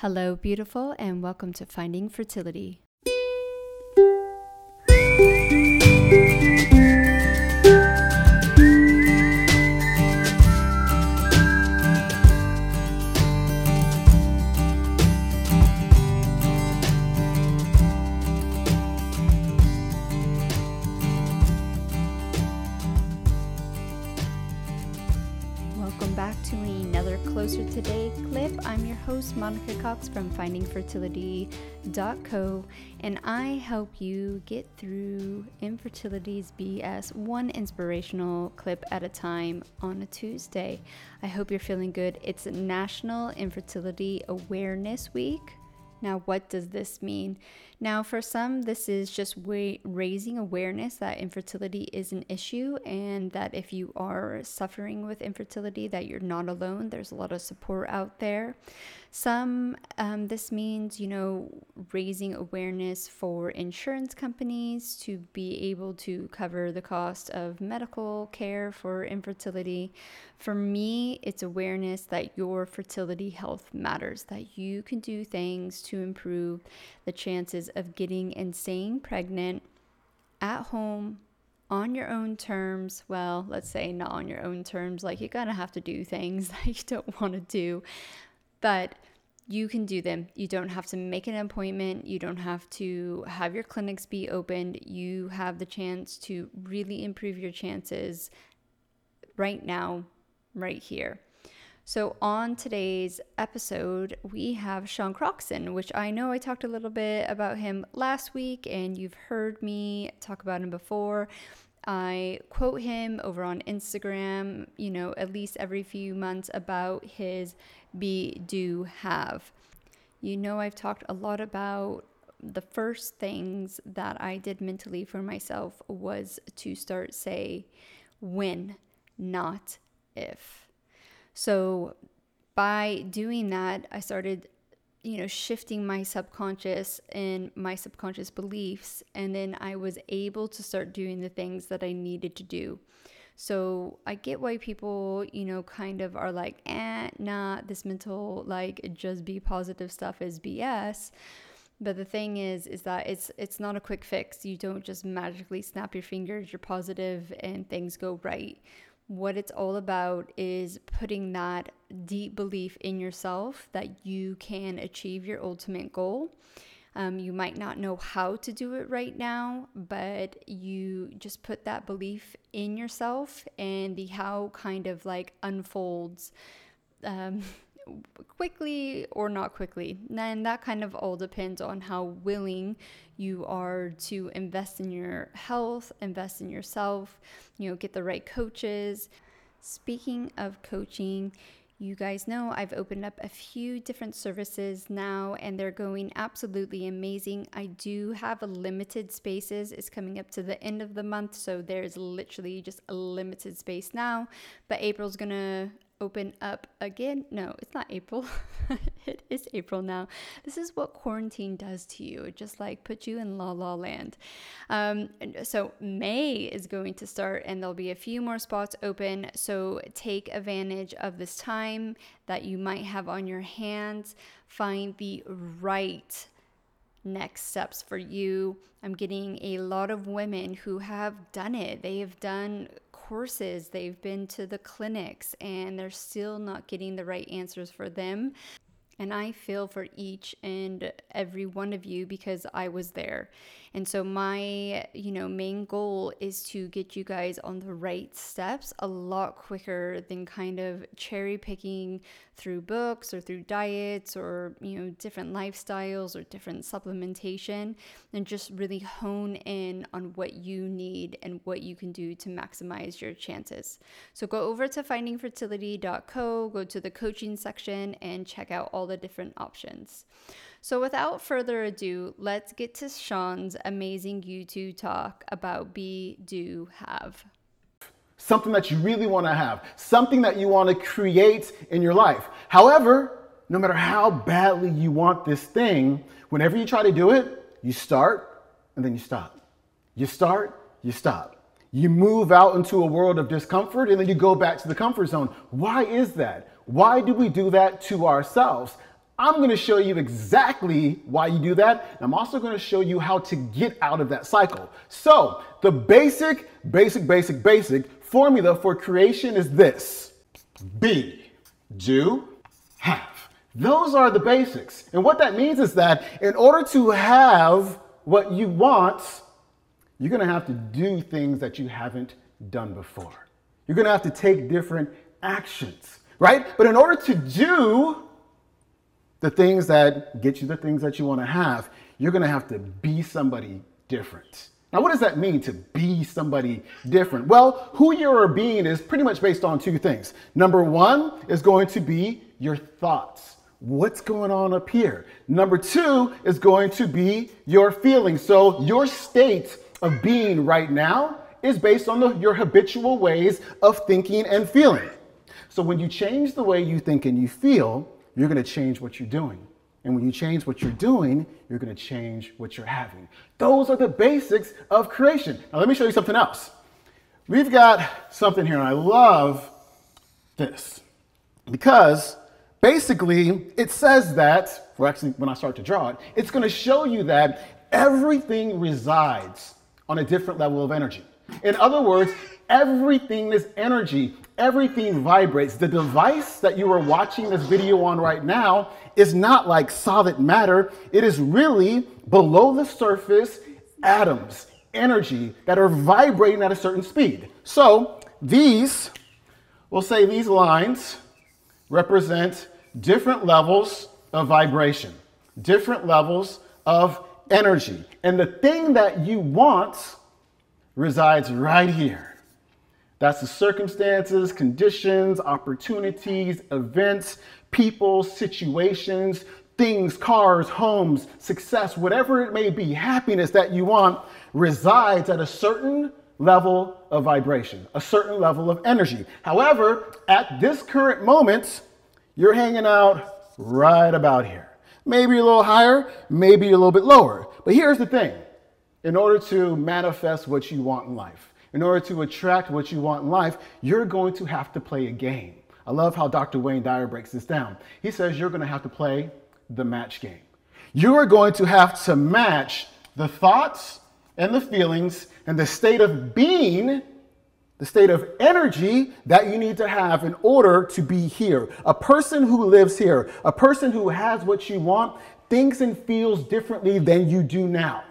Hello, beautiful, and welcome to Finding Fertility. Host, Monica Cox from FindingFertility.co, and I help you get through infertility's BS one inspirational clip at a time on a Tuesday. I hope you're feeling good. It's National Infertility Awareness Week. Now, what does this mean? Now, for some, this is just wa- raising awareness that infertility is an issue and that if you are suffering with infertility, that you're not alone. There's a lot of support out there. Some, um, this means, you know, raising awareness for insurance companies to be able to cover the cost of medical care for infertility. For me, it's awareness that your fertility health matters, that you can do things to improve the chances of getting and staying pregnant at home on your own terms. Well, let's say not on your own terms, like you're gonna have to do things that you don't want to do, but you can do them. You don't have to make an appointment. You don't have to have your clinics be opened. You have the chance to really improve your chances right now, right here. So, on today's episode, we have Sean Croxton, which I know I talked a little bit about him last week, and you've heard me talk about him before. I quote him over on Instagram, you know, at least every few months about his be, do, have. You know, I've talked a lot about the first things that I did mentally for myself was to start say when, not if. So by doing that, I started, you know, shifting my subconscious and my subconscious beliefs. And then I was able to start doing the things that I needed to do. So I get why people, you know, kind of are like, eh, nah, this mental, like, just be positive stuff is BS. But the thing is, is that it's it's not a quick fix. You don't just magically snap your fingers, you're positive, and things go right what it's all about is putting that deep belief in yourself that you can achieve your ultimate goal. Um, you might not know how to do it right now, but you just put that belief in yourself, and the how kind of like unfolds um, quickly or not quickly. And that kind of all depends on how willing you are to invest in your health, invest in yourself, you know, get the right coaches. Speaking of coaching, you guys know I've opened up a few different services now and they're going absolutely amazing. I do have a limited spaces. It's coming up to the end of the month, so there's literally just a limited space now. But April's going to open up again. No, it's not April. it is April now. This is what quarantine does to you. It just like puts you in la la land. Um, so May is going to start, and there'll be a few more spots open. So take advantage of this time that you might have on your hands. Find the right next steps for you. I'm getting a lot of women who have done it. They have done courses, they've been to the clinics, and they're still not getting the right answers for them. And I feel for each and every one of you because I was there. And so my, you know, main goal is to get you guys on the right steps a lot quicker than kind of cherry picking through books or through diets or, you know, different lifestyles or different supplementation and just really hone in on what you need and what you can do to maximize your chances. So go over to findingfertility.co, go to the coaching section and check out all the different options. So, without further ado, let's get to Sean's amazing YouTube talk about be, do, have. Something that you really want to have, something that you want to create in your life. However, no matter how badly you want this thing, whenever you try to do it, you start and then you stop. You start, you stop. You move out into a world of discomfort and then you go back to the comfort zone. Why is that? Why do we do that to ourselves? I'm going to show you exactly why you do that. And I'm also going to show you how to get out of that cycle. So, the basic, basic, basic, basic formula for creation is this be, do, have. Those are the basics. And what that means is that in order to have what you want, you're going to have to do things that you haven't done before. You're going to have to take different actions, right? But in order to do the things that get you the things that you want to have, you're going to have to be somebody different. Now, what does that mean to be somebody different? Well, who you're being is pretty much based on two things. Number one is going to be your thoughts. What's going on up here? Number two is going to be your feelings. So, your state of being right now is based on the, your habitual ways of thinking and feeling. So, when you change the way you think and you feel, you're going to change what you're doing. And when you change what you're doing, you're going to change what you're having. Those are the basics of creation. Now, let me show you something else. We've got something here, and I love this because basically it says that, well, actually, when I start to draw it, it's going to show you that everything resides on a different level of energy. In other words, everything is energy. Everything vibrates. The device that you are watching this video on right now is not like solid matter. It is really below the surface atoms, energy that are vibrating at a certain speed. So these, we'll say these lines represent different levels of vibration, different levels of energy. And the thing that you want resides right here. That's the circumstances, conditions, opportunities, events, people, situations, things, cars, homes, success, whatever it may be, happiness that you want resides at a certain level of vibration, a certain level of energy. However, at this current moment, you're hanging out right about here. Maybe a little higher, maybe a little bit lower. But here's the thing in order to manifest what you want in life, in order to attract what you want in life, you're going to have to play a game. I love how Dr. Wayne Dyer breaks this down. He says you're going to have to play the match game. You are going to have to match the thoughts and the feelings and the state of being, the state of energy that you need to have in order to be here. A person who lives here, a person who has what you want, thinks and feels differently than you do now.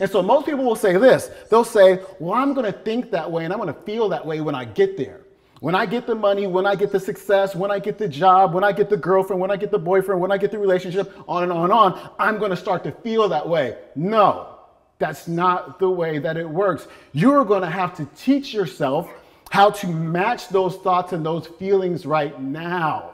And so most people will say this they'll say, Well, I'm going to think that way and I'm going to feel that way when I get there. When I get the money, when I get the success, when I get the job, when I get the girlfriend, when I get the boyfriend, when I get the relationship, on and on and on, I'm going to start to feel that way. No, that's not the way that it works. You're going to have to teach yourself how to match those thoughts and those feelings right now.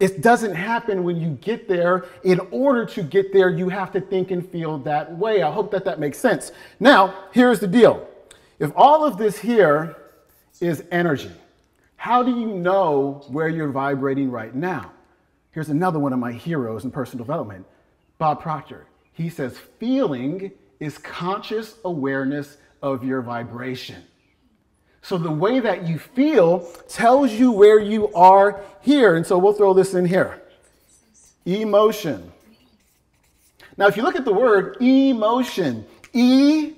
It doesn't happen when you get there. In order to get there, you have to think and feel that way. I hope that that makes sense. Now, here's the deal. If all of this here is energy, how do you know where you're vibrating right now? Here's another one of my heroes in personal development, Bob Proctor. He says, feeling is conscious awareness of your vibration. So the way that you feel tells you where you are here. And so we'll throw this in here emotion. Now, if you look at the word emotion, E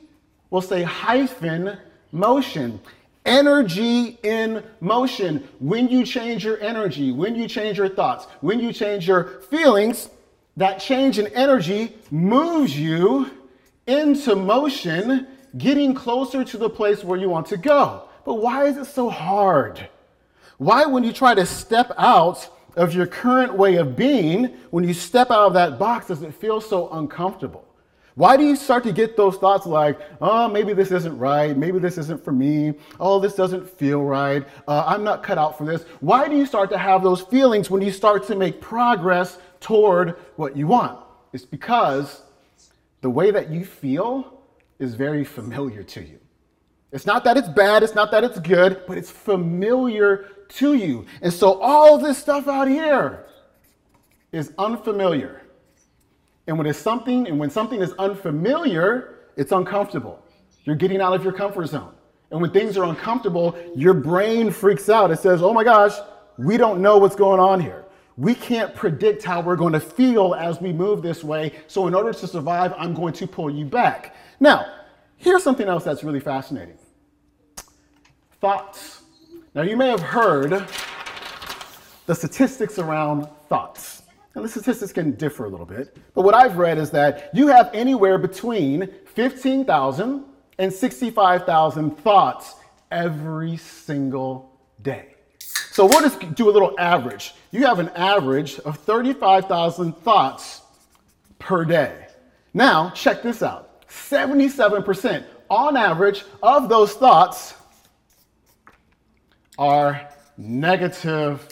will say hyphen motion. Energy in motion. When you change your energy, when you change your thoughts, when you change your feelings, that change in energy moves you into motion, getting closer to the place where you want to go. But why is it so hard? Why, when you try to step out of your current way of being, when you step out of that box, does it feel so uncomfortable? Why do you start to get those thoughts like, oh, maybe this isn't right, maybe this isn't for me, oh, this doesn't feel right, uh, I'm not cut out for this? Why do you start to have those feelings when you start to make progress toward what you want? It's because the way that you feel is very familiar to you. It's not that it's bad, it's not that it's good, but it's familiar to you. And so all this stuff out here is unfamiliar. And when it's something, and when something is unfamiliar, it's uncomfortable. You're getting out of your comfort zone. And when things are uncomfortable, your brain freaks out. It says, oh my gosh, we don't know what's going on here. We can't predict how we're going to feel as we move this way. So, in order to survive, I'm going to pull you back. Now, here's something else that's really fascinating thoughts. Now, you may have heard the statistics around thoughts. And the statistics can differ a little bit, but what I've read is that you have anywhere between 15,000 and 65,000 thoughts every single day. So we'll just do a little average. You have an average of 35,000 thoughts per day. Now, check this out 77% on average of those thoughts are negative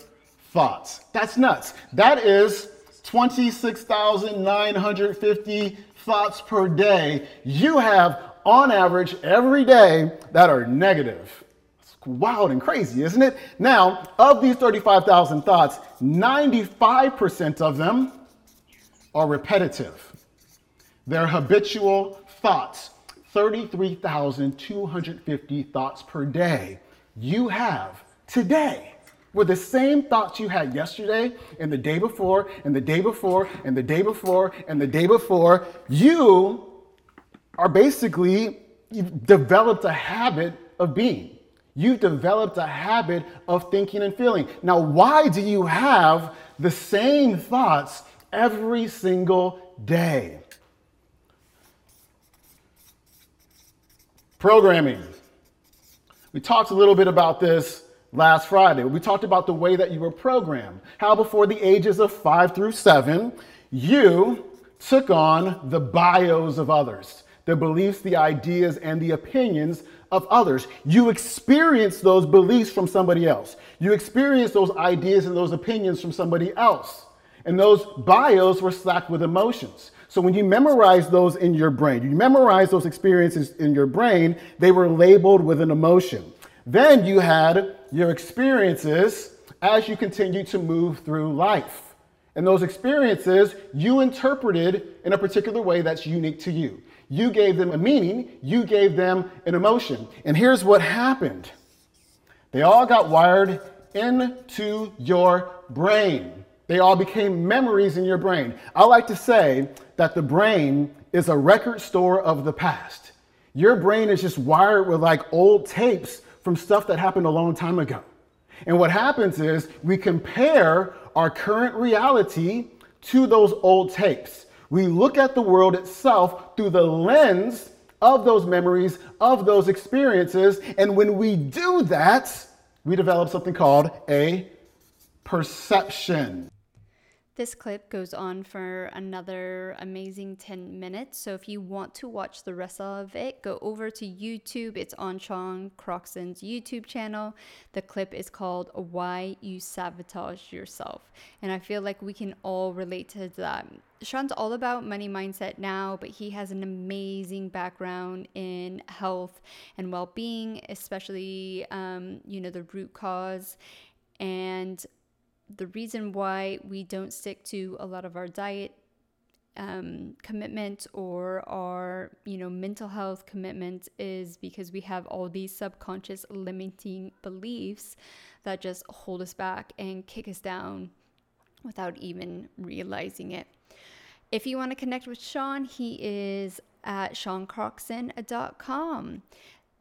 thoughts. That's nuts. That is 26,950 thoughts per day. You have on average every day that are negative. It's wild and crazy, isn't it? Now, of these 35,000 thoughts, 95% of them are repetitive. They're habitual thoughts. 33,250 thoughts per day you have today were the same thoughts you had yesterday and the day before and the day before and the day before and the day before. You are basically, you've developed a habit of being. You've developed a habit of thinking and feeling. Now, why do you have the same thoughts every single day? Programming. We talked a little bit about this last Friday. We talked about the way that you were programmed. How before the ages of five through seven, you took on the bios of others the beliefs, the ideas, and the opinions of others. You experience those beliefs from somebody else. You experience those ideas and those opinions from somebody else. And those bios were stacked with emotions. So when you memorize those in your brain, you memorize those experiences in your brain, they were labeled with an emotion. Then you had your experiences as you continue to move through life. And those experiences you interpreted in a particular way that's unique to you. You gave them a meaning, you gave them an emotion. And here's what happened they all got wired into your brain. They all became memories in your brain. I like to say that the brain is a record store of the past. Your brain is just wired with like old tapes from stuff that happened a long time ago. And what happens is we compare our current reality to those old tapes. We look at the world itself through the lens of those memories, of those experiences. And when we do that, we develop something called a perception. This clip goes on for another amazing 10 minutes. So if you want to watch the rest of it, go over to YouTube. It's on Sean Croxton's YouTube channel. The clip is called Why You Sabotage Yourself. And I feel like we can all relate to that. Sean's all about money mindset now, but he has an amazing background in health and well being, especially, um, you know, the root cause. And the reason why we don't stick to a lot of our diet um, commitment or our you know mental health commitment is because we have all these subconscious limiting beliefs that just hold us back and kick us down without even realizing it. If you want to connect with Sean, he is at seancroxton.com.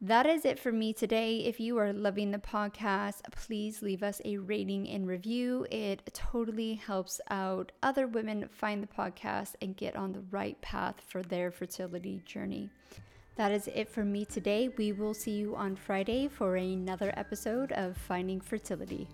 That is it for me today. If you are loving the podcast, please leave us a rating and review. It totally helps out other women find the podcast and get on the right path for their fertility journey. That is it for me today. We will see you on Friday for another episode of Finding Fertility.